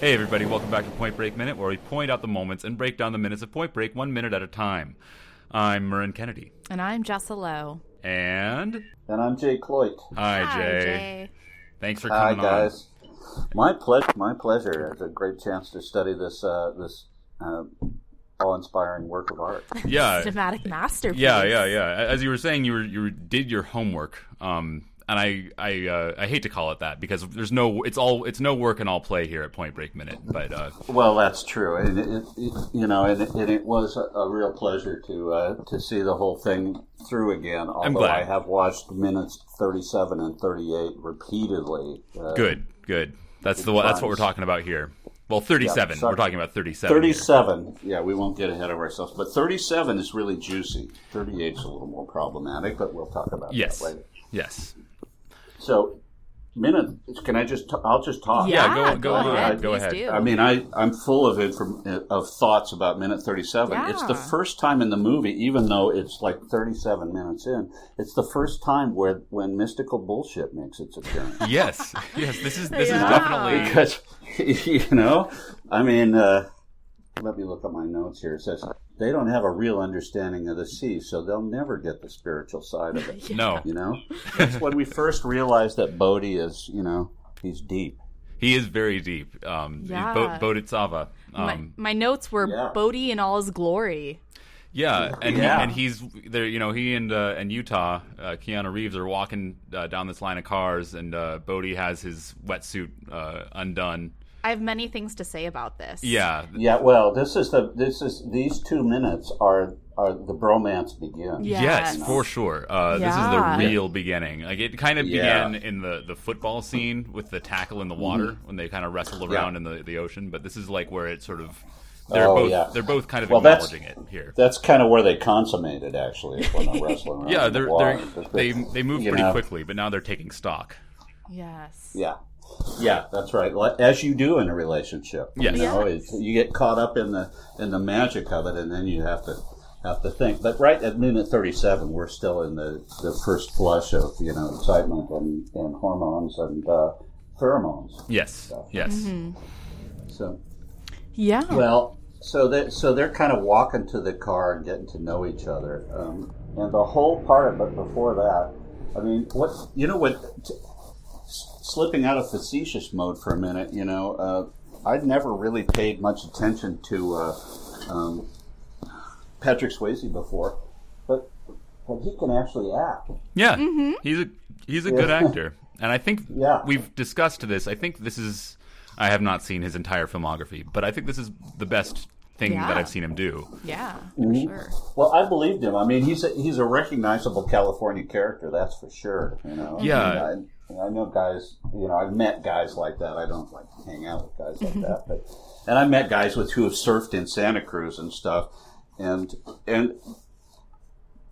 Hey, everybody, welcome back to Point Break Minute, where we point out the moments and break down the minutes of Point Break one minute at a time. I'm Marin Kennedy. And I'm Jessa Lowe. And. And I'm Jay Cloyt. Hi, Hi, Jay. Jay. Thanks for coming Hi, coming guys. My pleasure. My pleasure. It's a great chance to study this uh, this uh, awe-inspiring work of art. Yeah. Cinematic masterpiece. Yeah, yeah, yeah. As you were saying, you were you did your homework, um, and I I uh, I hate to call it that because there's no it's all it's no work and all play here at Point Break Minute, but uh, Well, that's true, and it, it, you know, and it, and it was a, real pleasure to uh, to see the whole thing through again. Although glad. I have watched minutes thirty-seven and thirty-eight repeatedly. Uh, good, good. That's the that's what we're talking about here. Well, 37. Yeah, we're talking about 37. here. 37. Yeah, we won't get ahead of ourselves, but 37 is really juicy. 38 is a little more problematic, but we'll talk about Yes. that later. Yes. So, minute. Can I just? T- I'll just talk. Yeah, Yeah, go- go on. ahead. Go please ahead. Do. I mean, I I'm full of inform- of thoughts about minute 37. It's the first time in the movie, even though it's like 37 minutes in, it's the first time where when mystical bullshit makes its appearance. Yes. Yes. This is this is definitely because you know, I mean, uh, let me look at my notes here. It says they don't have a real understanding of the sea, so they'll never get the spiritual side of it. no. You know, that's when we first realized that Bodhi is, you know, he's deep. He is very deep. Um, he's Yeah. Bo- Bodhisattva. my, Um, my notes were Yeah. Bodhi in all his glory. yeah, and Yeah. and he's there. You know, he and uh, and Utah, uh, Keanu Reeves are walking uh, down this line of cars, and uh, Bodhi has his wetsuit uh, undone. I have many things to say about this. Yeah, Yeah, well, this is the this is these two minutes are are the bromance begins. Yeah. Yes, Yes. for sure. Uh, This is the real beginning. Like it kind of Yeah. began in the, the football scene with the tackle in the water Mm-hmm. when they kind of wrestle around in the, the ocean. But this is like where it sort of they're Oh, both yeah. they're both kind of Well, that's- acknowledging it here. That's kind of where they consummated, actually, when they're wrestling around. Yeah, they're, water. they're they they move pretty know. quickly, but now they're taking stock. Yes. Yeah. Yeah, that's right. As you do in a relationship. Yes. You know, it's, you get caught up in the in the magic of it, and then you have to have to think. But right at minute thirty-seven, we're still in the, the first flush of you know excitement and, and hormones and uh, pheromones. Yes, yes, Mm-hmm. So Yeah. well, so they so they're kind of walking to the car and getting to know each other, um, and the whole part of it before that. I mean, what you know what? T- s- slipping out of facetious mode for a minute, you know, uh, I'd never really paid much attention to uh, um, Patrick Swayze before, but but he can actually act. yeah. Mm-hmm. He's a he's a good actor, and I think Yeah. we've discussed this. I think this is. I have not seen his entire filmography, but I think this is the best thing that I've seen him do. yeah. Mm-hmm. For sure. Well, I believed him. I mean, he's a, he's a recognizable California character, that's for sure. You know, Yeah. And I, I know guys. You know, I've met guys like that. I don't like hang out with guys like that, but and I met guys with who have surfed in Santa Cruz and stuff. And and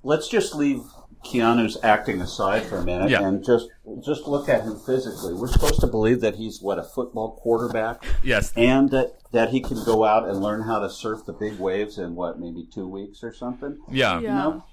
let's just leave Keanu's acting aside for a minute Yeah. and just just look at him physically. We're supposed to believe that he's what a football quarterback Yes, and that, that he can go out and learn how to surf the big waves in what maybe two weeks or something. yeah, Yeah. know,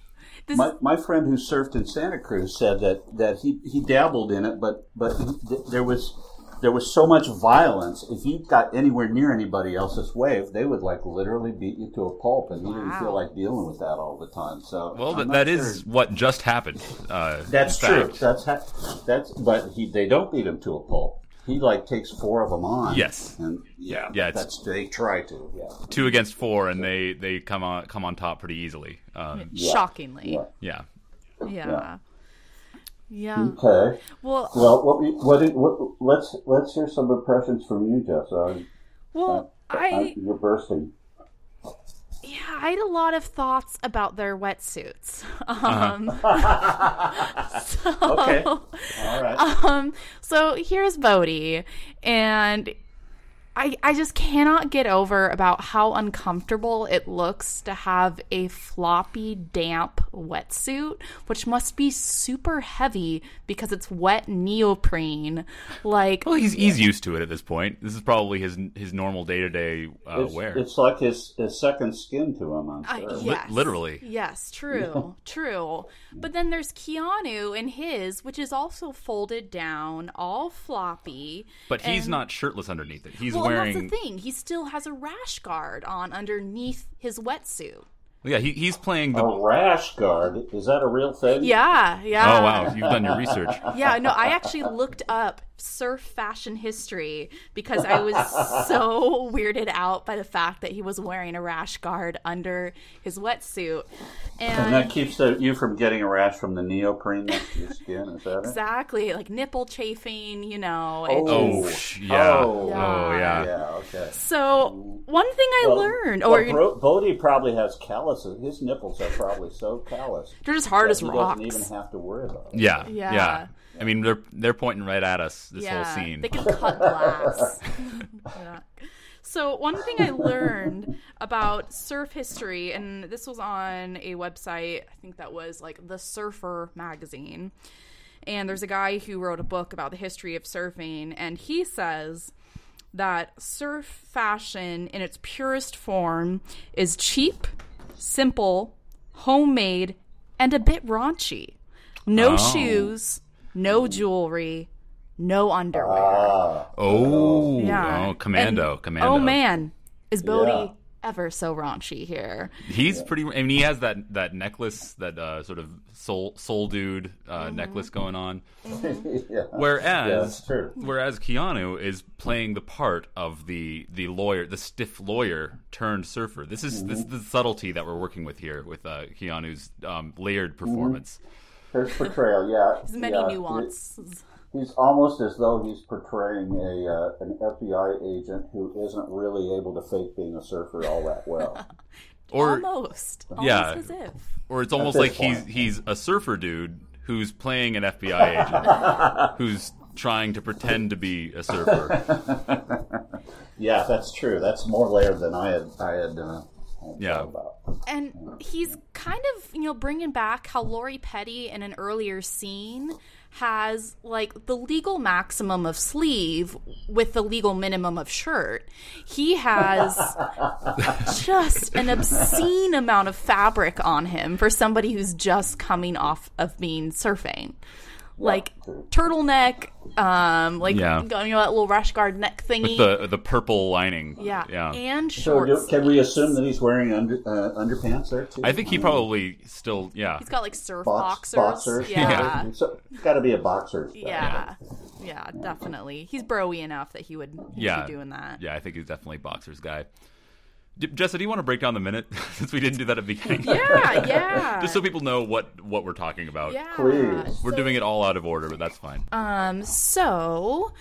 This My, my friend who surfed in Santa Cruz said that, that he, he dabbled in it, but but th- there was there was so much violence. If you got anywhere near anybody else's wave, they would like literally beat you to a pulp, and he didn't feel like dealing with that all the time. So Well, I'm th- that sure. is what just happened. Uh, that's true. fact. That's ha- that's but he they don't beat him to a pulp. He like takes four of them on. Yes. and yeah, Yeah, it's- that's they try to. Yeah, two against four, and they they come on come on top pretty easily. Um, shockingly. yeah. yeah. Yeah. Yeah. Okay. Well, Well, what we what, what let's let's hear some impressions from you, Jess. Uh, well, I you're bursting. I had a lot of thoughts about their wetsuits. Uh-huh. Um, Okay. All right. um, so here's Bodhi, and I I just cannot get over about how uncomfortable it looks to have a floppy, damp wetsuit, which must be super heavy because it's wet neoprene. Like, Well, he's he's used to it at this point. This is probably his his normal day to day it's, wear. it's like his, his second skin to him. I'm Uh, sure. yes. literally. Yes, true, true. But then there's Keanu in his, which is also folded down, all floppy. But he's not shirtless underneath it. He's Well, well, wearing. that's the thing. He still has a rash guard on underneath his wetsuit. Yeah, he, he's playing the. A rash guard is that a real thing? Yeah, yeah. Oh wow, you've done your research. Yeah, no, I actually looked up surf fashion history because I was so weirded out by the fact that he was wearing a rash guard under his wetsuit. And And that keeps the, you from getting a rash from the neoprene next to your skin. Is that it? exactly, like nipple chafing, you know. Oh. It's Oh just- sh- oh, yeah. Oh. Oh yeah. Yeah. Okay. So, one thing I Well, learned, well, or Bro- Bodhi probably has calluses. His nipples are probably so callous. they're just hard that as he rocks. doesn't even have to worry about it. Yeah, Yeah. yeah. I mean, they're they're pointing right at us this yeah, whole scene. They can cut glass. Yeah. So one thing I learned about surf history, and this was on a website, I think that was like the Surfer magazine. And there's a guy who wrote a book about the history of surfing, and he says that surf fashion in its purest form is cheap, simple, homemade, and a bit raunchy. No Oh. shoes, no jewelry, no underwear. Ah, oh, Yeah. oh, commando, And- commando. Oh man, is Bodhi Yeah. ever so raunchy here? He's pretty. I mean, he has that that necklace, that uh, sort of soul soul dude uh, Mm-hmm. necklace going on. yeah. Yeah, Whereas, that's true. whereas Keanu is playing the part of the the lawyer, the stiff lawyer turned surfer. This is this is the subtlety that we're working with here with uh, Keanu's um, layered performance. His portrayal, yeah. There's many yeah. nuances. He's almost as though he's portraying a uh, an FBI agent who isn't really able to fake being a surfer all that well. Or Almost. Almost yeah. as if. or it's almost like he's point. he's a surfer dude who's playing an FBI agent who's trying to pretend to be a surfer. yeah, that's true. That's more layered than I had. I had. Uh, had Yeah. about. And he's kind of, you know, bringing back how Lori Petty in an earlier scene has like the legal maximum of sleeve with the legal minimum of shirt. He has just an obscene amount of fabric on him for somebody who's just coming off of being surfing. Like turtleneck, um, like Yeah. you know that little rash guard neck thingy. the the purple lining. yeah. yeah. and So, shorts. can we assume that he's wearing under, uh, underpants there too? I think he probably still yeah. He's got like surf Box, boxers. boxers. Yeah. So, it's got to be a boxer. Yeah. Yeah, definitely. He's broy enough that he would he'd Yeah. be doing that. Yeah, I think he's definitely boxers guy. D- Jessa, do you want to break down the minute since we didn't do that at the beginning? Yeah, yeah. Just so people know what what we're talking about. yeah. Please. We're doing it all out of order, but that's fine. Um so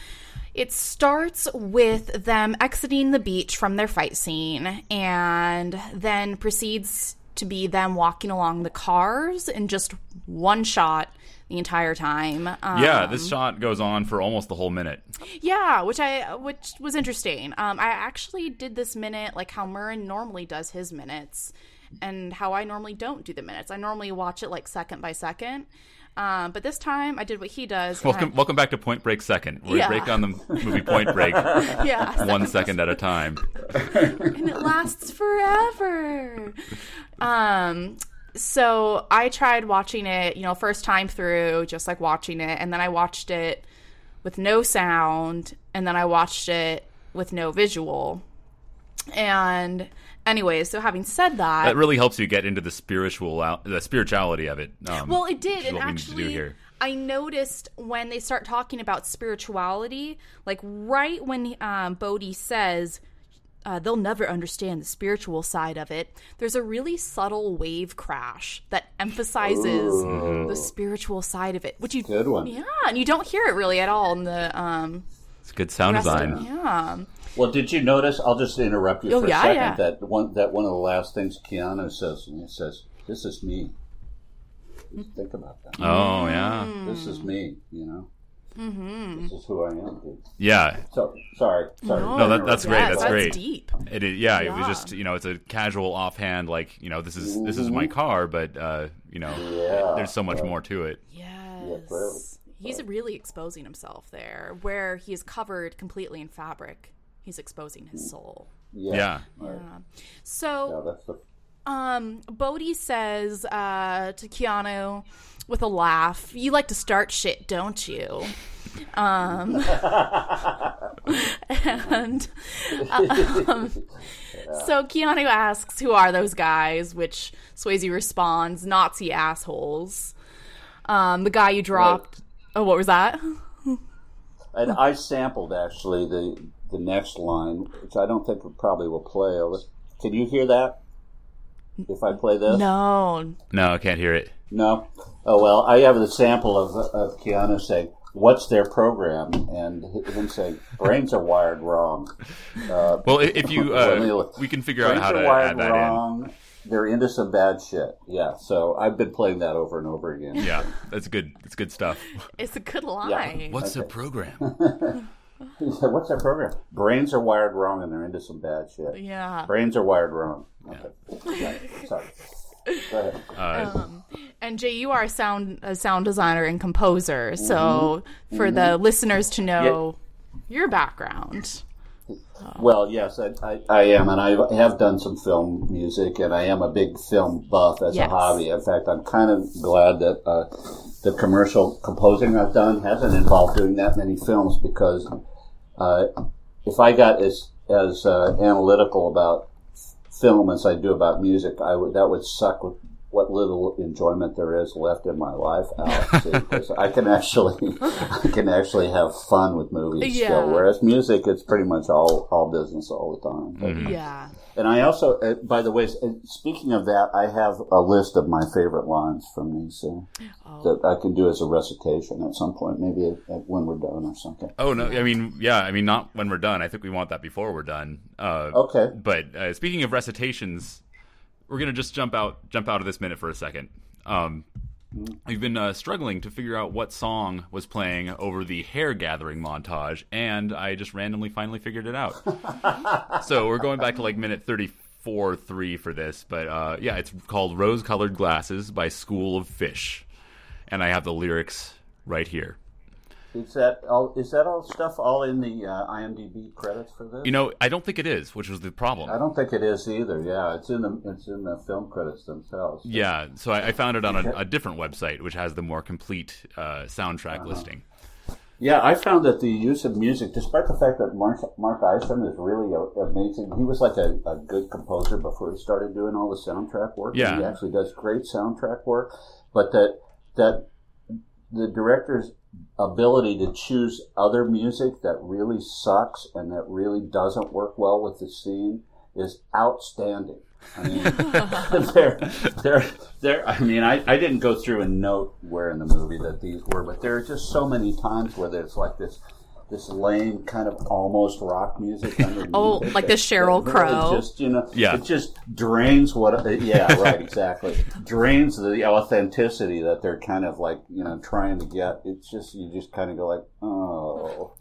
it starts with them exiting the beach from their fight scene and then proceeds to be them walking along the cars in just one shot the entire time. Um, yeah, this shot goes on for almost the whole minute. Yeah, which I which was interesting. Um, I actually did this minute like how Murren normally does his minutes, and how I normally don't do the minutes. I normally watch it like second by second, um, but this time I did what he does. and Welcome, welcome back to Point Break Second. We Yeah. break on the movie Point Break yeah, one second at a time. and it lasts forever. Um, so I tried watching it, you know, first time through, just like watching it, and then I watched it with no sound, and then I watched it with no visual. And anyway, so having said that, That really helps you get into the spiritual the spirituality of it. Um, well, it did, and what we need to do actually. I noticed when they start talking about spirituality, like right when um, Bodhi says uh, they'll never understand the spiritual side of it, there's a really subtle wave crash that emphasizes the spiritual side of it, which you Good one. yeah, and you don't hear it really at all in the um, It's a good sound rest of- design. yeah. Well, did you notice? I'll just interrupt you Oh, for yeah, a second. yeah. That one that one of the last things Keanu says, and he says, "This is me." Think about that. Oh yeah, This is me. You know. Mm-hmm. This is who I am. Dude. yeah. So sorry, sorry. No, that- that's great, Yes, that's that's great. deep. It is, yeah, it was just you know it's a casual offhand like you know this is this is my car, but uh, you know Yeah. there's so much more to it. Yes. clearly. He's really exposing himself there, where he is covered completely in fabric. He's exposing his soul. Yeah. Yeah, Right. So, Yeah, that's the. Um, Bodhi says uh, to Keanu with a laugh, "You like to start shit, don't you?" Um, And um, so Keanu asks, "Who are those guys?" Which Swayze responds, "Nazi assholes." Um, the guy you dropped. Oh, what was that? And I sampled actually the the next line, which I don't think probably will play. Over. Can you hear that? If I play this? No. No, I can't hear it. No? Oh, well, I have the sample of, of Keanu saying, What's their program? And him saying, Brains are wired wrong. Uh, Well, if you, Let me uh, we can figure out how to wired add that in. wrong. They're into some bad shit. Yeah, so I've been playing that over and over again. Yeah, that's good. That's good stuff. It's a good line. What's the program? He said, What's that program? Brains are wired wrong and they're into some bad shit. Yeah. Brains are wired wrong. Okay. Yeah, sorry. Go ahead. Uh, And Jay, you are a sound a sound designer and composer. So Mm-hmm. for the listeners to know your background. Well, yes, I, I, I am, and I have done some film music, and I am a big film buff as Yes. a hobby. In fact, I'm kind of glad that uh, the commercial composing I've done hasn't involved doing that many films because uh, if I got as as uh, analytical about film as I do about music, I would that would suck with what little enjoyment there is left in my life out. See, 'cause I can actually I can actually have fun with movies Yeah. still. Whereas music, it's pretty much all all business all the time. But- Yeah. And I also, uh, by the way, uh, speaking of that, I have a list of my favorite lines from these uh, Oh. that I can do as a recitation at some point, maybe at, at when we're done or something. oh no, I mean, yeah, I mean, not when we're done. I think we want that before we're done. Uh, Okay. But uh, speaking of recitations, we're gonna just jump out jump out of this minute for a second. Um, we've been uh, struggling to figure out what song was playing over the hair gathering montage, and I just randomly finally figured it out. so we're going back to like minute thirty four three for this, but uh, yeah, it's called "Rose Colored Glasses" by School of Fish, and I have the lyrics right here. Is that all? Is that all stuff all in the uh, IMDb credits for this? You know, I don't think it is, which was the problem. I don't think it is either. Yeah, it's in the it's in the film credits themselves. Yeah, so I, I found it on a, a different website, which has the more complete uh, soundtrack listing. Yeah, I found that the use of music, despite the fact that Mark, Mark Isham is really a, amazing, he was like a, a good composer before he started doing all the soundtrack work. Yeah. he actually does great soundtrack work, but that that the director's ability to choose other music that really sucks and that really doesn't work well with the scene is outstanding. I mean, they're, they're, they're, I mean, I, I didn't go through and note where in the movie that these were, but there are just so many times where there's like this, this lame kind of almost rock music. underneath Oh, it like that- the Cheryl that really Crow. Just you know, Yeah. it just drains what. Yeah, right, exactly. drains the authenticity that they're kind of like you know trying to get. It's just you just kind of go like, oh,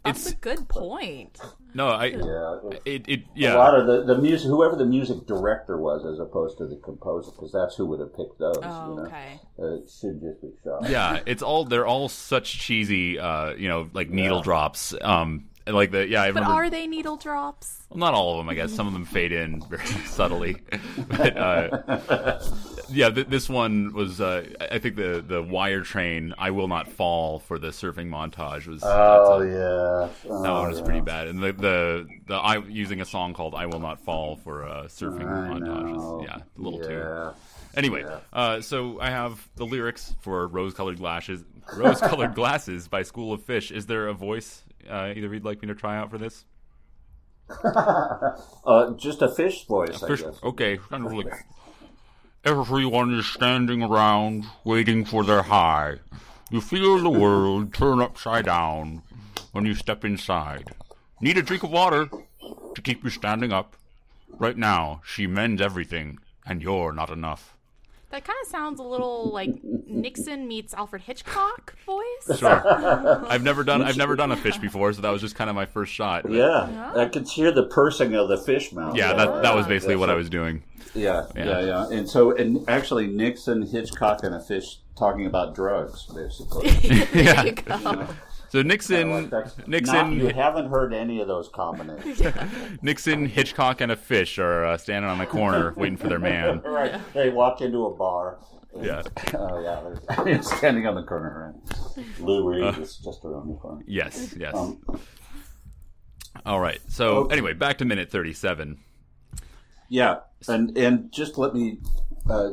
That's a good point. No, I yeah. it, it A lot of the, the music, whoever the music director was, as opposed to the composer, because that's who would have picked those. Oh, you know? okay. Uh, it should just be shot. yeah. It's all they're all such cheesy, uh, you know, like needle drops. Um, and like the yeah, I But are they needle drops? well, not all of them, I guess. Some of them fade in very subtly, but uh, yeah, th- this one was. Uh, I I think the the Wire Train. I will not fall for the surfing montage was. Oh a- yeah, That one was yeah. pretty bad, and the the the I using a song called "I Will Not Fall" for a surfing I montage is yeah a little too. Yeah. Anyway, uh, so I have the lyrics for "Rose-Colored Glasses," "Rose-Colored Glasses" by School of Fish. Is there a voice uh, either you'd like me to try out for this? Uh, just a fish voice, I Fish, guess. okay, kind of like everyone is standing around waiting for their high. You feel the world turn upside down when you step inside. Need a drink of water to keep you standing up. Right now, she mends everything, and you're not enough. That kind of sounds a little like Nixon meets Alfred Hitchcock voice. Sure. I've never done I've never done a fish before, so that was just kind of my first shot. But Yeah, I could hear the pursing of the fish mouth. Yeah, that that was basically That's what I was doing. Yeah, Yeah. yeah, yeah, And so, and actually, Nixon, Hitchcock, and a fish talking about drugs, basically. there you go. So Nixon, That's Nixon, not- you haven't heard any of those combinations. Nixon, Hitchcock, and a fish are uh, standing on the corner waiting for their man. right. They walk into a bar. Yeah. Oh, yeah. They're standing on the corner. Right? Lou Reed is just around the corner. Yes. Yes. Um, All right. So Okay. anyway, back to minute thirty-seven. Yeah, and and just let me uh,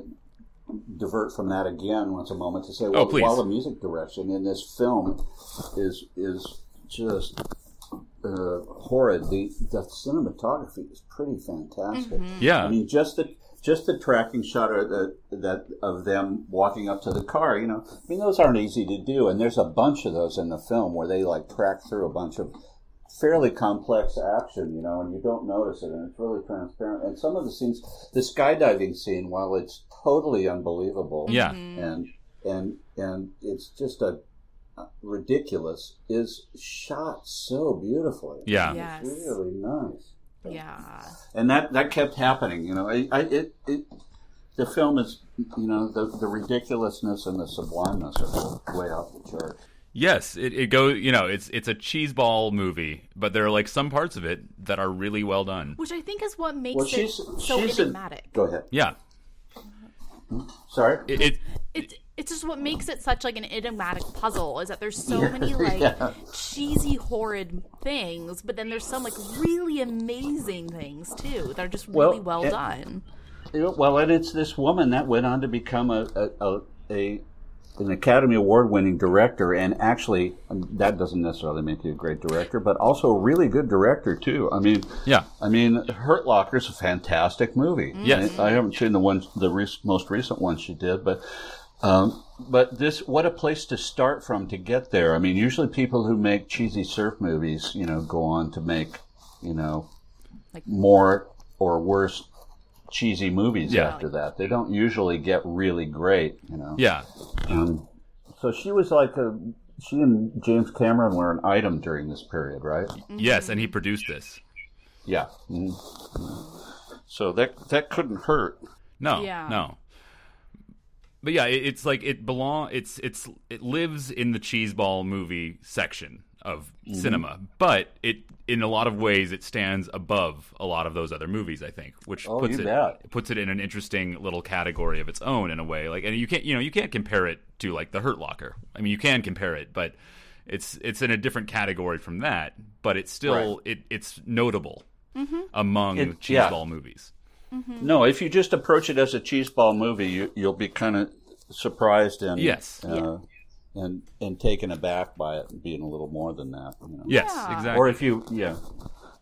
divert from that again once a moment to say, well, Oh, please. while the music direction in this film is is just uh, horrid, the the cinematography is pretty fantastic. Yeah. I mean, just the just the tracking shot of the, that of them walking up to the car. You know, I mean, those aren't easy to do, and there's a bunch of those in the film where they like track through a bunch of fairly complex action, you know, and you don't notice it, and it's really transparent. And some of the scenes, the skydiving scene, while it's totally unbelievable, Yeah. Mm-hmm. and and and it's just a ridiculous, is shot so beautifully. Yeah. Yes. It's really nice Yeah. and that that kept happening. You know, I, I it, it the film is you know the the ridiculousness and the sublimeness are way off the chart. Yes, it, it goes. You know, it's it's a cheeseball movie, but there are like some parts of it that are really well done. Which I think is what makes Well, it she's so she's a, go ahead. Yeah, hmm? Sorry. it, it It's it's just what makes it such like an enigmatic puzzle is that there's so many like Yeah. cheesy horrid things, but then there's some like really amazing things too that are just really Well, well, it- done. Yeah, Well, and it's this woman that went on to become a a, a, a an Academy Award winning director, and actually that doesn't necessarily make you a great director, but also a really good director too. I mean, yeah, I mean, Hurt Locker is a fantastic movie. Yes. I, I haven't seen the one, the re- most recent one she did, but um, but this, what a place to start from to get there. I mean, usually people who make cheesy surf movies, you know, go on to make, you know, Like- more or worse cheesy movies Yeah. after that. They don't usually get really great, you know. yeah, Um, so she was like a. She and James Cameron were an item during this period, right? yes, and he produced this. Yeah. Mhm. So that that couldn't hurt. No, Yeah. no. But yeah, it, it's like it belong. It's it's it lives in the cheeseball movie section of Mm-hmm. cinema, but it in a lot of ways it stands above a lot of those other movies. I think, which Oh, puts it bet. puts it in an interesting little category of its own in a way. Like, and you can't you know you can't compare it to like the Hurt Locker. I mean, you can compare it, but it's it's in a different category from that. But it's still it it's notable among It- yeah. cheeseball movies. No, if you just approach it as a cheeseball movie, you, you'll be kind of surprised and Yes. uh, and and taken aback by it being a little more than that. You know? Yes, Yeah. exactly. Or if you, yeah.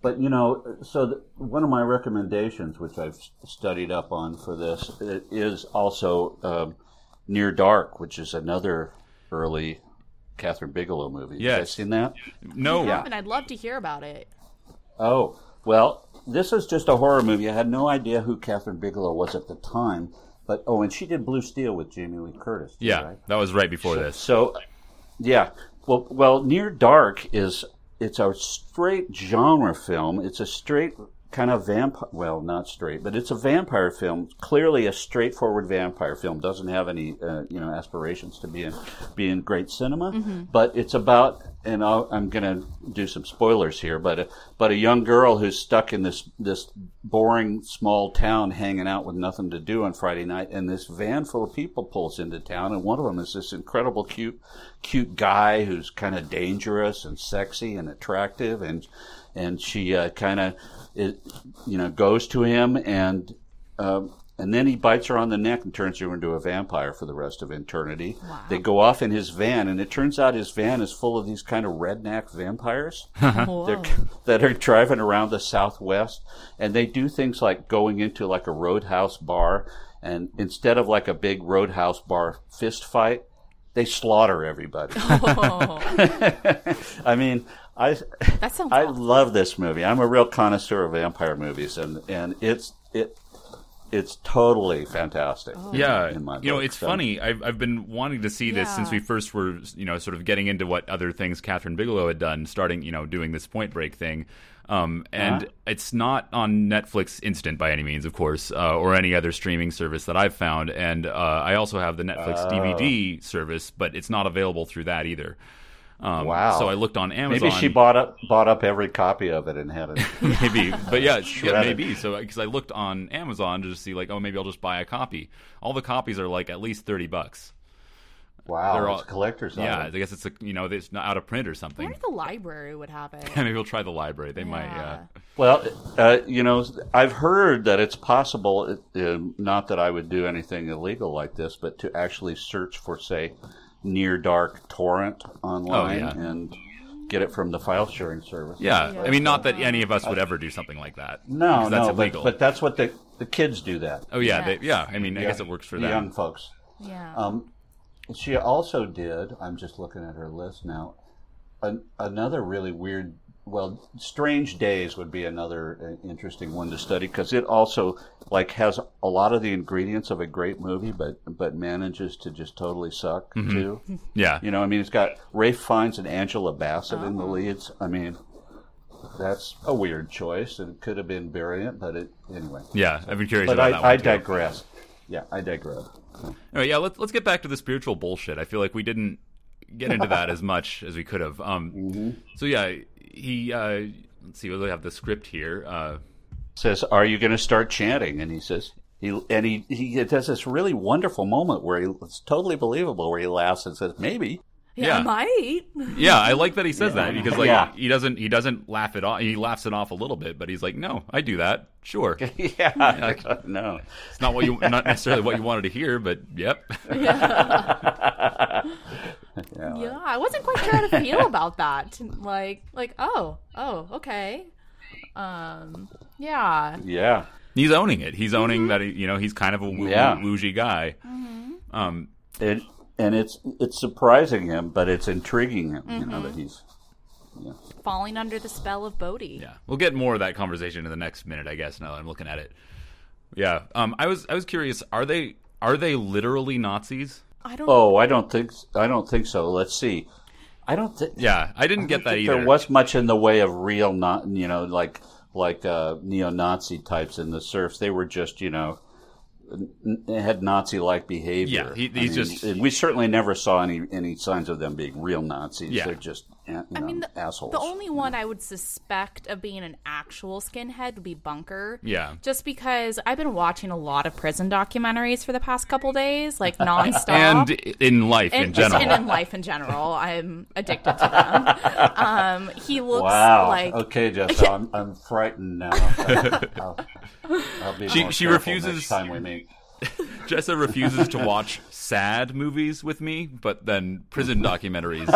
But you know, so the, one of my recommendations, which I've studied up on for this, i- is also um, Near Dark, which is another early Kathryn Bigelow movie. You Yes. guys seen that? no, Yeah. And I'd love to hear about it. Oh, well, this is just a horror movie. I had no idea who Kathryn Bigelow was at the time. But, oh, and she did Blue Steel with Jamie Lee Curtis. too, Yeah, right? that was right before this. So, yeah. Well, well, Near Dark is it's a straight genre film. It's a straight kind of vampire. Well, not straight, but it's a vampire film. Clearly, a straightforward vampire film. Doesn't have any uh, you know aspirations to be in be in great cinema. But it's about, and I'll, I'm going to do some spoilers here. But a, but a young girl who's stuck in this this boring small town, hanging out with nothing to do on Friday night, and this van full of people pulls into town, and one of them is this incredible cute cute guy who's kind of dangerous and sexy and attractive, and and she uh, kind of you know goes to him and. Um, and then he bites her on the neck and turns her into a vampire for the rest of eternity. They go off in his van, and it turns out his van is full of these kind of redneck vampires that are driving around the Southwest, and they do things like going into like a roadhouse bar, and instead of like a big roadhouse bar fist fight, they slaughter everybody. Oh, I mean, I that sounds I awesome. love this movie. I'm a real connoisseur of vampire movies, and and it's it it's totally fantastic. Yeah, in my you know, it's so- funny. I've I've been wanting to see this since we first were, you know, sort of getting into what other things Kathryn Bigelow had done, starting, you know, doing this Point Break thing. Um, and Uh-huh. it's not on Netflix Instant by any means, of course, uh, or any other streaming service that I've found. And uh, I also have the Netflix Oh. DVD service, but it's not available through that either. Um, Wow. So I looked on Amazon. Maybe she bought up bought up every copy of it and had it. maybe but yeah, yeah maybe so because i looked on amazon to just see like oh maybe i'll just buy a copy all the copies are like at least 30 bucks Wow, They're all- collector's Yeah, I guess it's a, you know it's not out of print or I something. wonder if the library would have it. Maybe we'll try the library. They might. Yeah. Well, uh, you know, I've heard that it's possible, uh, not that I would do anything illegal like this, but to actually search for, say, near dark torrent online Oh, yeah. and get it from the file sharing service. Yeah, I mean, not that any of us would ever do something like that. No, that's no, illegal. but, but that's what the the kids do that. oh yeah, Yes. they, yeah. I mean, I guess it works for the them. young folks. Yeah. Um, she also did. I'm just looking at her list now. An, another really weird. Well, Strange Days would be another uh, interesting one to study because it also like has a lot of the ingredients of a great movie, but but manages to just totally suck Mm-hmm. too. Yeah, You know, I mean, it's got Ralph Fiennes and Angela Bassett in the Oh. leads. I mean, that's a weird choice, and it could have been brilliant, but it anyway. yeah. I've been curious But about that I, one I too. digress. Yeah, I digress. All right, yeah, let's let's get back to the spiritual bullshit. I feel like we didn't get into that as much as we could have. Um, Mm-hmm. So yeah, he. Uh, let's see. We have the script here. Uh, says, "Are you going to start chanting?" And he says, he and he he does this really wonderful moment where he it's totally believable where he laughs and says, "Maybe." yeah, yeah. I might. yeah, I like that he says that because like Yeah. he doesn't he doesn't laugh it off. He laughs it off a little bit, but he's like, no, I do that. Sure, it's yeah, no. It's not what you not necessarily what you wanted to hear, but yep. Yeah. Yeah, I wasn't quite sure how to feel about that. Like, like, oh, oh, okay. Um, yeah. Yeah. He's owning it. He's owning that. He, you know, he's kind of a woo- Yeah. woogey guy. Mm-hmm. Um, It, and it's it's surprising him, but it's intriguing him. You know that he's Falling under the spell of Bodhi. Yeah, we'll get more of that conversation in the next minute, I guess. Now that I'm looking at it, yeah. Um, I was I was curious. Are they are they literally Nazis? I don't. Oh, I don't think I don't think so. Let's see. I don't think. Yeah, I didn't get that think either. There was much in the way of real, not you know, like like uh, neo-Nazi types in the serfs. They were just you know n- n- had Nazi-like behavior. Yeah, he- I mean, just- we certainly never saw any any signs of them being real Nazis. Yeah. They're just you know, I mean, the, assholes. the only one I would suspect of being an actual skinhead would be Bunker. Yeah. Just because I've been watching a lot of prison documentaries for the past couple days, like nonstop. and in life in general. and in life in general, I'm addicted to them. um, he looks Wow. like okay, Jessica, I'm, I'm frightened now. I'll, I'll be She- she refuses- next time we meet. Jessa refuses to watch sad movies with me, but then prison mm-hmm. documentaries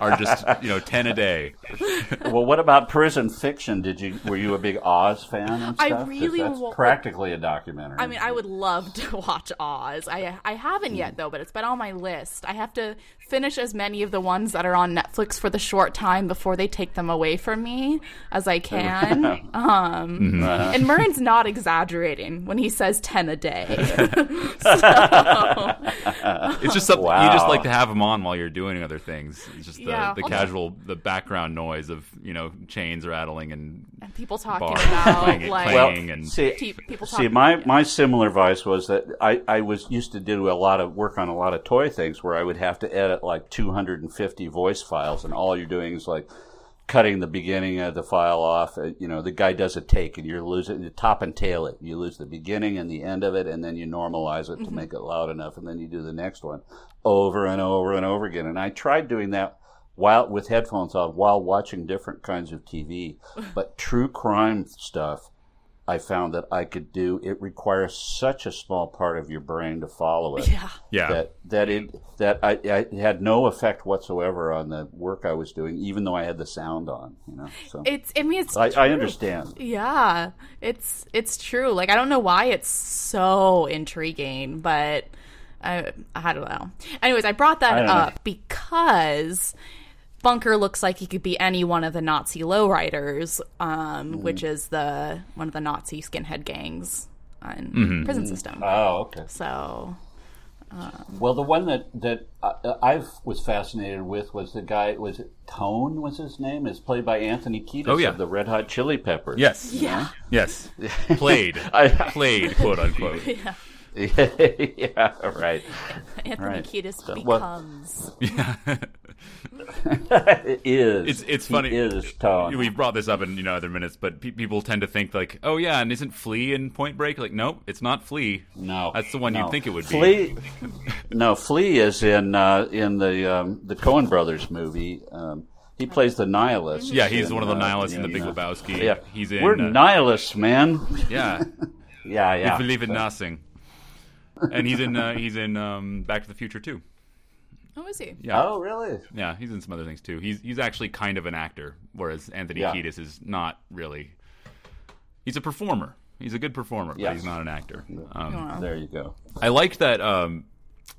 are just you know ten a day. Well, what about prison fiction? Did you were you a big Oz fan and I really that's wa- practically a documentary. I mean, I would love to watch Oz. I I haven't yet mm. though, but it's been on my list. I have to finish as many of the ones that are on Netflix for the short time before they take them away from me as I can. Um, mm-hmm. and Murren's not exaggerating when he says ten a day. It's just something you just like to have them on while you're doing other things. It's just the, Yeah, the I'll- casual, the background noise of you know chains rattling and And people talking bars about clang- like clanging well, and see, people see, my my similar vice was that I I was used to do a lot of work on a lot of toy things where I would have to edit like 250 voice files, and all you're doing is like cutting the beginning of the file off. Uh, You know, the guy does a take, and you're losing the top and tail it. You lose the beginning and the end of it, and then you normalize it to make it loud enough, and then you do the next one over and over and over again. And I tried doing that while with headphones on while watching different kinds of TV, but true crime stuff. I found that I could do. It requires such a small part of your brain to follow it yeah. yeah. that that it that I, I had no effect whatsoever on the work I was doing, even though I had the sound on. You know, so It's I mean it's I, I understand. Yeah, it's it's true. Like I don't know why it's so intriguing, but I I don't know. Anyways, I brought that don't know. up because Bunker looks like he could be any one of the Nazi lowriders, um, Mm. which is the one of the Nazi skinhead gangs on Mm-hmm. prison system. Oh, okay. so Well, the one that that I, I was fascinated with was the guy. Was it Tone? Was his name? Is played by Anthony Kiedis Oh, yeah. of the Red Hot Chili Peppers. yes. yeah, Yes. Played. I- Played. Quote unquote. yeah. yeah, right. Anthony Right. Kiedis So, well- becomes. It is. It's it's He funny. Is Tone? We've brought this up in you know other minutes, but pe- people tend to think like, oh yeah, and isn't Flea in Point Break? Like, nope, it's not Flea. No, that's the one no. you'd think it would be. Flea, no, Flea is in uh, in the um, the Coen Brothers movie. Um, he plays the nihilist. Yeah, he's in, one of the uh, nihilists in the Big uh, Lebowski. Yeah, he's in. We're uh, nihilists, man. yeah, Yeah, yeah. we believe in nothing. And he's in. Uh, he's in um, Back to the Future too. Oh, is he? Yeah, Oh, really? yeah, he's in some other things too. He's he's actually kind of an actor, whereas Anthony Yeah. Kiedis is not really. He's a performer. He's a good performer, but he's not an actor. Um, Wow. There you go. I like that um,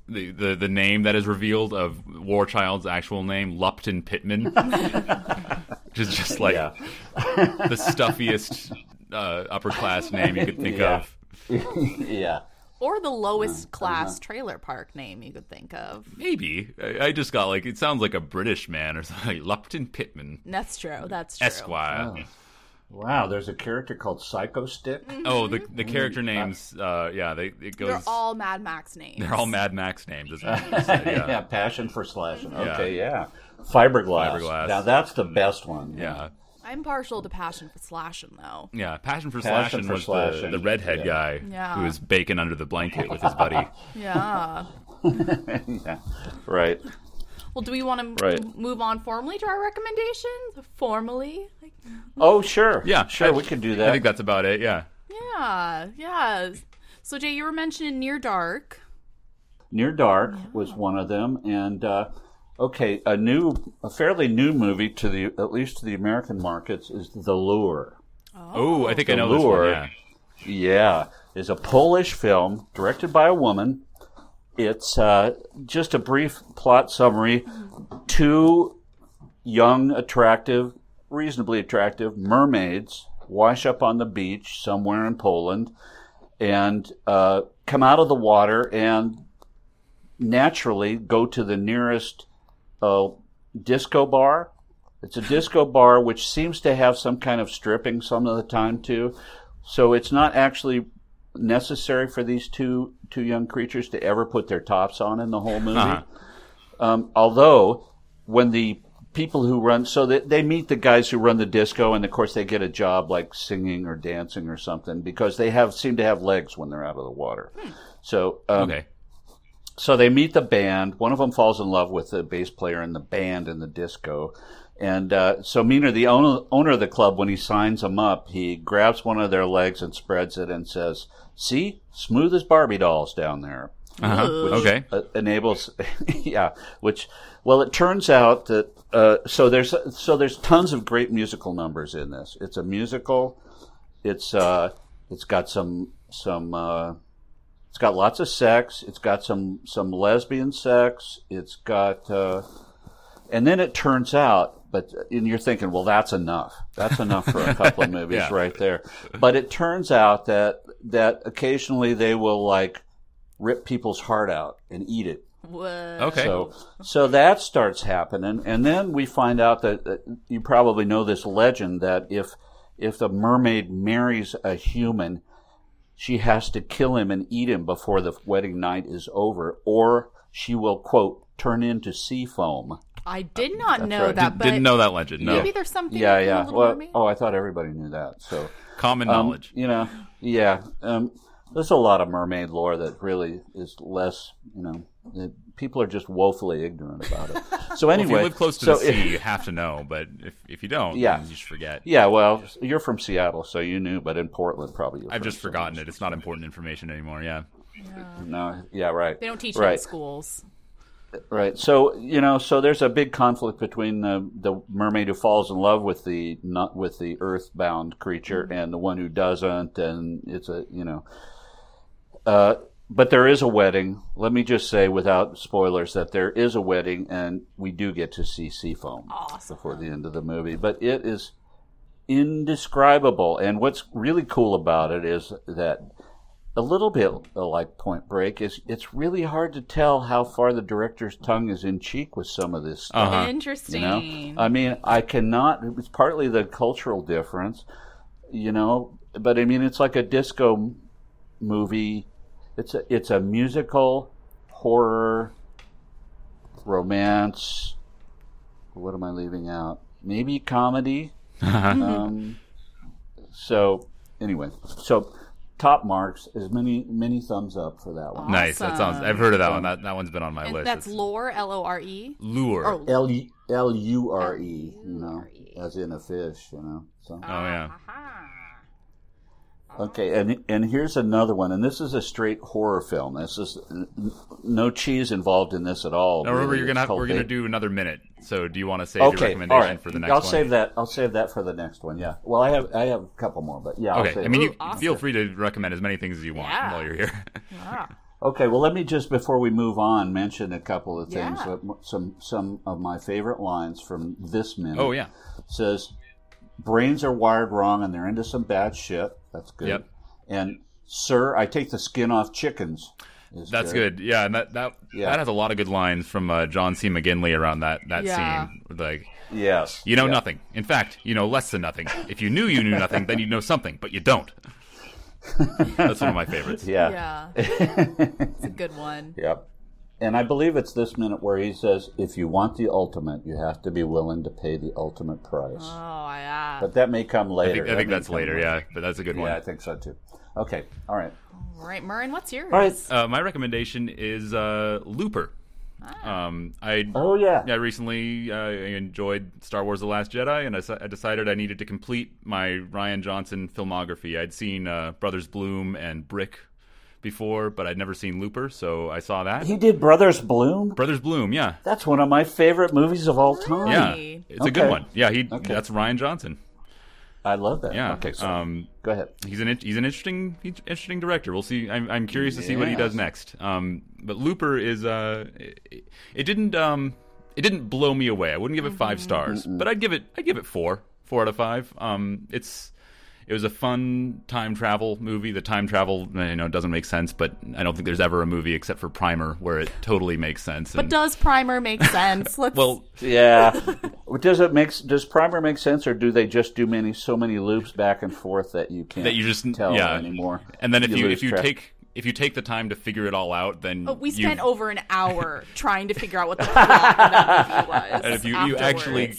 the, the the name that is revealed of Warchild's actual name, Lupton Pittman, which is just like Yeah. the stuffiest uh, upper class name you could think Yeah. of. yeah. Or the Uh, lowest class uh-huh. trailer park name you could think of. Maybe I, I just got like it sounds like a British man or something. Like Lupton Pittman, That's true. That's true. Esquire. Wow, there's a character called Psycho Stick. Oh, the the character names. Uh, yeah, they it goes. They're all Mad Max names. they're all Mad Max names. Isn't it? yeah. yeah. passion for slashing. Okay, yeah. Fiberglass. Fiberglass. Now that's the best one. yeah. I'm partial to Passion for Slashing, though. Yeah, Passion for Passion Slashing for was Slashing. The, the redhead Yeah. guy Yeah. who was baking under the blanket with his buddy. Yeah. yeah. Right. well, do we want to Right. move on formally to our recommendations? Formally? Like, Oh, sure. Yeah, Sure, I- we could do that. I think that's about it. Yeah. yeah, yeah. So, Jay, you were mentioning Near Dark. Near Dark was one of them, and uh, okay, a new, a fairly new movie to the at least to the American markets is The Lure. Oh, I think I The know this one. Lure. Yeah. Yeah, is a Polish film directed by a woman. It's uh, just a brief plot summary. Two young, attractive, reasonably attractive mermaids wash up on the beach somewhere in Poland and uh, come out of the water and naturally go to the nearest uh, disco bar. It's a disco bar which seems to have some kind of stripping some of the time too. So it's not actually necessary for these two two young creatures to ever put their tops on in the whole movie. Uh-huh. Um, although when the people who run so they, they meet the guys who run the disco and of course they get a job like singing or dancing or something because they have seem to have legs when they're out of the water. So um, Okay. So they meet the band. One of them falls in love with the bass player in the band in the disco. And uh, so Meaner, the owner, owner of the club, when he signs them up, he grabs one of their legs and spreads it and says, "See, smooth as Barbie dolls down there." Uh-huh. Okay. uh, enables yeah which well it turns out that uh, so there's so there's tons of great musical numbers in this it's a musical it's uh it's got some some uh it's got lots of sex it's got some some lesbian sex it's got uh and then it turns out but and you're thinking well that's enough that's enough for a couple of movies Yeah. right there but it turns out that that occasionally they will like rip people's heart out and eat it Whoa. Okay. so, so that starts happening, and then we find out that, that you probably know this legend that if if a mermaid marries a human, she has to kill him and eat him before the wedding night is over, or she will quote turn into sea foam. I did not know right. that, Did, but didn't know that legend. No. maybe there's something Yeah, yeah. Little Well, Mermaid. oh, I thought everybody knew that. So Common um, knowledge. you know, yeah. Um, there's a lot of mermaid lore that really is less, you know, that people are just woefully ignorant about it. So Well, anyway, if you live close to so the if- sea, you have to know. But if, if you don't, Yeah. then you just forget. Yeah, well, you're from Seattle, so you knew, but in Portland, probably. you're I've just forgotten somewhere. it. It's not important information anymore. Yeah. No, yeah, right. they don't teach it in right, schools. right. So you know, so there's a big conflict between the the mermaid who falls in love with the not with the earthbound creature Mm-hmm. and the one who doesn't, and it's a you know. Uh, but there is a wedding. Let me just say, without spoilers, that there is a wedding, and we do get to see Seafoam Awesome. before the end of the movie. But it is indescribable. And what's really cool about it is that a little bit like Point Break is it's really hard to tell how far the director's tongue is in cheek with some of this stuff. Uh-huh. Interesting. You know, I mean, I cannot. It's partly the cultural difference, you know. But I mean, it's like a disco movie. It's a it's a musical, horror, romance. What am I leaving out? Maybe comedy. um, so anyway, so top marks. As many many thumbs up for that one. Nice. That sounds. I've heard of that one. That that one's been on my And list. that's It's lore, L O R E. lure. Oh, L L U R E, you know, as in a fish, you know. So Oh yeah. Okay, and and here's another one, and this is a straight horror film. This is n- n- no cheese involved in this at all. Now remember, you're gonna have, we're gonna do another minute. So do you want to save your Okay, recommendation all right. for the next I'll one? save that. I'll save that for the next one. Yeah. Well, I have I have a couple more, but yeah. I'll Okay. save I mean, you awesome. feel free to recommend as many things as you want Yeah. while you're here. Okay, well, let me just before we move on mention a couple of things. Yeah. Uh, Some some of my favorite lines from this minute. oh yeah. says brains are wired wrong and they're into some bad shit. That's good. Yep. And sir, I take the skin off chickens. is That's good. Yeah, and that that Yeah. that has a lot of good lines from uh, John C. McGinley around that that Yeah. scene. Like, Yes. you know Yeah. nothing. In fact, you know less than nothing. If you knew you knew nothing, then you'd know something, but you don't. That's one of my favorites. Yeah. Yeah. it's a good one. Yep. And I believe it's this minute where he says, "If you want the ultimate, you have to be willing to pay the ultimate price." Oh, yeah. but that may come I later. think, I That think may that's come later. Yeah, but that's a good one. Yeah, I think so too. Okay. All right. All right, Murrin, what's yours? All right. Uh, my recommendation is uh, Looper. Ah. Um, I Oh yeah. yeah recently uh, enjoyed Star Wars: The Last Jedi, and I decided I needed to complete my Rian Johnson filmography. I'd seen uh, Brothers Bloom and Brick before, but I'd never seen Looper, so I saw that. He did Brothers Bloom. Brothers Bloom, yeah, That's one of my favorite movies of all time. yeah, Really? it's a good one. Yeah, he Okay. that's Rian Johnson. I love that. Yeah, Okay. So um, go ahead. he's an he's an interesting he's interesting director. We'll see. I'm, I'm curious to see what he does next. Um, but Looper is uh, it, it didn't um, it didn't blow me away. I wouldn't give it five stars, but I'd give it I'd give it four four out of five. Um, it's it was a fun time travel movie. The time travel, eh, you know, doesn't make sense, but I don't think there's ever a movie except for Primer where it totally makes sense. But does Primer make sense? Let's. well, Yeah. does it make does primer make sense, or do they just do many so many loops back and forth that you can't that you just tell yeah anymore? And then if you, lose if you track. take if you take the time to figure it all out, then But we you've- spent over an hour trying to figure out what the plot of that movie was. And if you, you actually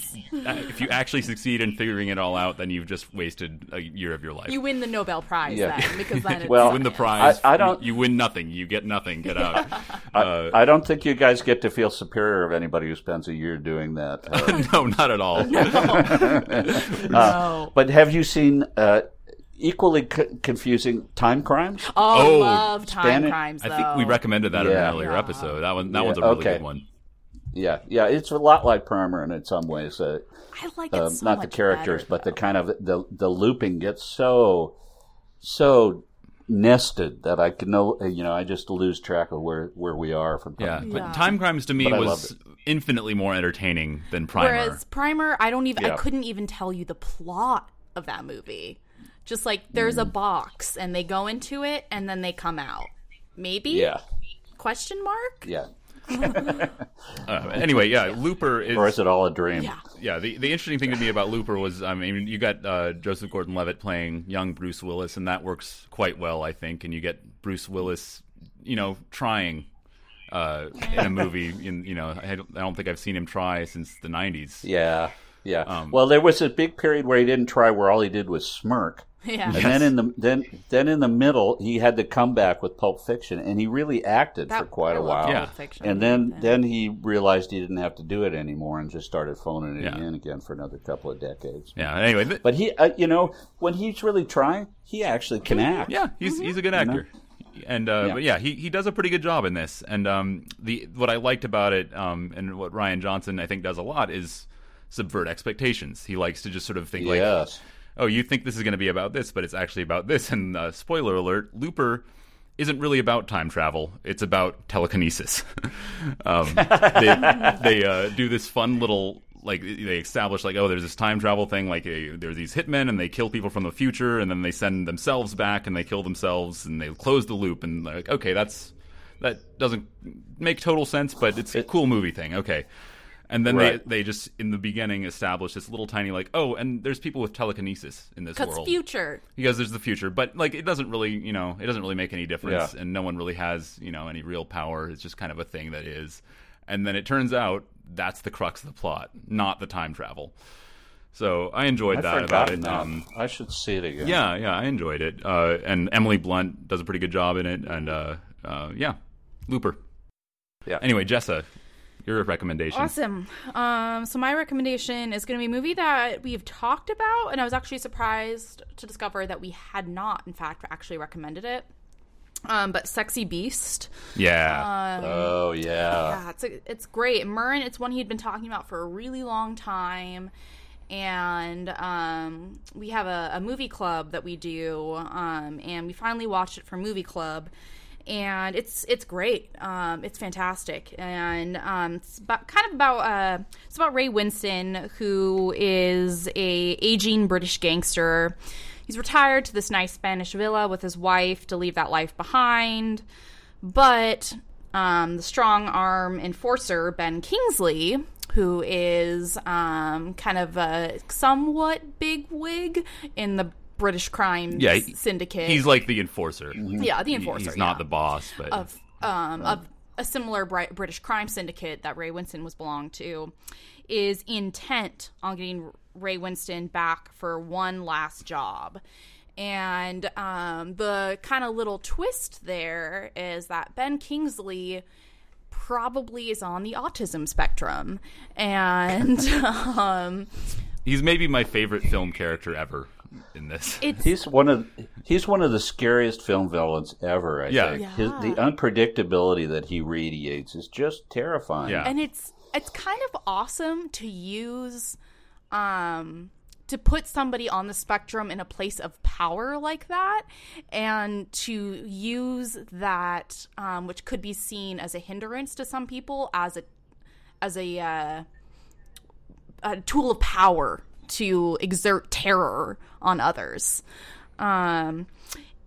uh, if you actually succeed in figuring it all out, then you've just wasted a year of your life. you win the Nobel Prize Yeah. then, because then it's Well, win the prize. I- I don't- You, you win nothing. You get nothing. Get out. Uh, I don't think you guys get to feel superior of anybody who spends a year doing that. Uh, no, not at all. no. but have you seen uh, equally c- confusing time crimes? Oh, Oh, love time Spanish- crimes. I think we recommended that in an earlier Yeah. episode. That one. That Yeah, one's a really okay. good one. Yeah, yeah, it's a lot like Primer in some ways. Uh, I like it um, so not the characters, better, but the kind of the the looping gets so so nested that I can know you know I just lose track of where where we are from. Yeah, time. but Time Crimes to me But was infinitely more entertaining than Primer. Whereas Primer, I don't even. I couldn't even tell you the plot of that movie. Just like there's a Mm. box and they go into it and then they come out. Maybe? yeah, Question mark? yeah. Uh, anyway, yeah, Looper is. Or is it all a dream? Yeah. Yeah, the, the interesting thing to me about Looper was, I mean, you got uh, Joseph Gordon-Levitt playing young Bruce Willis, and that works quite well, I think. And you get Bruce Willis, you know, trying uh, in a movie. In you know, I don't, I don't think I've seen him try since the '90s. Yeah, yeah. Um, well, there was a big period where he didn't try, where all he did was smirk. Yeah. And then in the then then in the middle, he had to come back with Pulp Fiction, and he really acted for quite I a while. Yeah. And then then he realized he didn't have to do it anymore, and just started phoning it Yeah. in again for another couple of decades. Yeah. Anyway, th- But he, uh, you know, when he's really trying, he actually can act. yeah, he's he's a good actor. And uh, Yeah. but yeah, he, he does a pretty good job in this. And um, the what I liked about it, um, and what Rian Johnson I think does a lot is subvert expectations. He likes to just sort of think like, oh, you think this is going to be about this, but it's actually about this. And uh, spoiler alert: Looper isn't really about time travel; it's about telekinesis. um, they they uh, do this fun little like they establish like oh, there's this time travel thing. Like uh, there's these hitmen, and they kill people from the future, and then they send themselves back, and they kill themselves, and they close the loop. And they're like, okay, that's that doesn't make total sense, but it's a cool movie thing. Okay. And then Right. they they just in the beginning establish this little tiny like oh and there's people with telekinesis in this Because world future. because there's the future but like it doesn't really you know it doesn't really make any difference Yeah. and no one really has you know any real power it's just kind of a thing that is and then it turns out that's the crux of the plot not the time travel So I enjoyed I've that about it. Um, I should see it again. yeah, yeah, I enjoyed it. Uh, and Emily Blunt does a pretty good job in it. And uh, uh, yeah, Looper. Yeah. Anyway, Jessa, your recommendation. Awesome. Um, so my recommendation is going to be a movie that we've talked about, and I was actually surprised to discover that we had not, in fact, actually recommended it. Um, but Sexy Beast. Yeah. Oh yeah. Yeah, it's a, it's great. Murren, it's one he'd been talking about for a really long time, and um, we have a, a movie club that we do, um, and we finally watched it for movie club, and it's it's great. Um, it's fantastic, and um, it's about, kind of about uh, it's about Ray Winstone, who is a aging British gangster. He's retired to this nice Spanish villa with his wife to leave that life behind. But um, the strong arm enforcer, Ben Kingsley, who is um, kind of a somewhat big wig in the British crime Yeah, he- syndicate. He's like the enforcer. yeah, the enforcer. He's not yeah the boss, but of um, of a similar British crime syndicate that Ray Winstone was belonged to, is intent on getting Ray Winstone back for one last job. And um, the kind of little twist there is that Ben Kingsley probably is on the autism spectrum, and um, he's maybe my favorite film character ever in this. it's He's one of he's one of the scariest film villains ever. I Yeah. think His, the unpredictability that he radiates is just terrifying. Yeah. and it's it's kind of awesome to use um to put somebody on the spectrum in a place of power like that and to use that um, which could be seen as a hindrance to some people as a as a uh, a tool of power to exert terror on others. Um,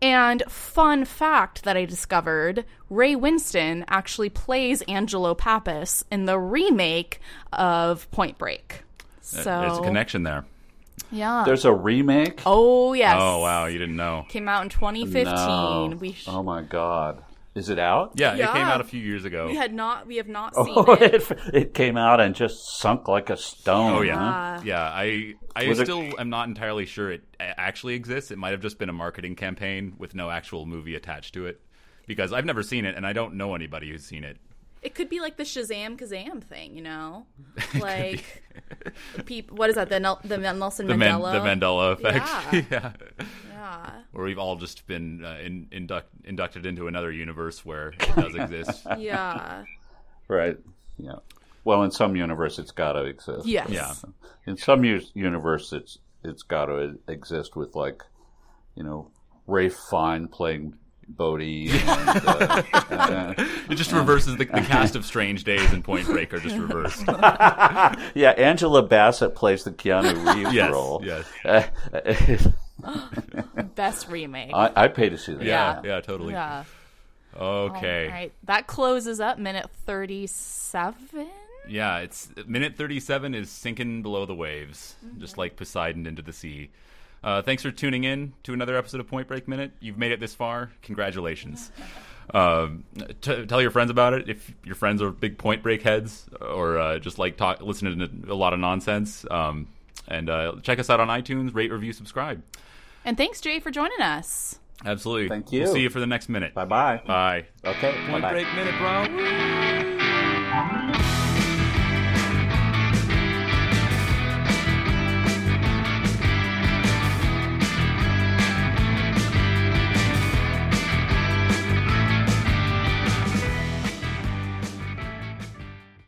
and fun fact that I discovered Ray Winstone actually plays Angelo Pappas in the remake of Point Break. So, There's a connection there. yeah. There's a remake. oh, yes. Oh wow, you didn't know? Came out in 2015. No. We, sh- Oh my god. Is it out? Yeah, it came out a few years ago. we had not, we have not oh, seen Oh, it. it, it came out and just sunk like a stone. Oh yeah, huh? yeah. I I Was it- still am not entirely sure it actually exists. It might have just been a marketing campaign with no actual movie attached to it, because I've never seen it and I don't know anybody who's seen it. It could be like the Shazam Kazam thing, you know? Like, peop- what is that? The, Nel- the Nelson The, Man- Mandela? the Mandela effect. Yeah. yeah. Yeah. Where we've all just been uh, in, induct, inducted into another universe where it does exist. Yeah. Right. Yeah. Well, in some universe, it's got to exist. Yes. Yeah. In some u- universe, it's it's got to exist with like, you know, Ralph Fiennes playing Bodhi. And, uh, uh, It just reverses the, the cast of Strange Days and Point Break are just reversed. yeah, Angela Bassett plays the Keanu Reeves Yes, role. yes. Best remake. I, I pay to see that. Yeah, Yeah. yeah, totally. yeah. Okay. All right. That closes up minute 37. Yeah, it's minute 37 is sinking below the waves, just like Poseidon into the sea. Uh, thanks for tuning in to another episode of Point Break Minute. You've made it this far. Congratulations. Um, t- tell your friends about it if your friends are big Point Break heads or uh, just like talk, listening to a lot of nonsense. Um, and uh, check us out on iTunes, rate, review, subscribe. And thanks, Jay, for joining us. Absolutely. Thank you. We'll see you for the next minute. Bye bye. Bye. Okay. Point bye-bye. Break Minute, bro. Woo!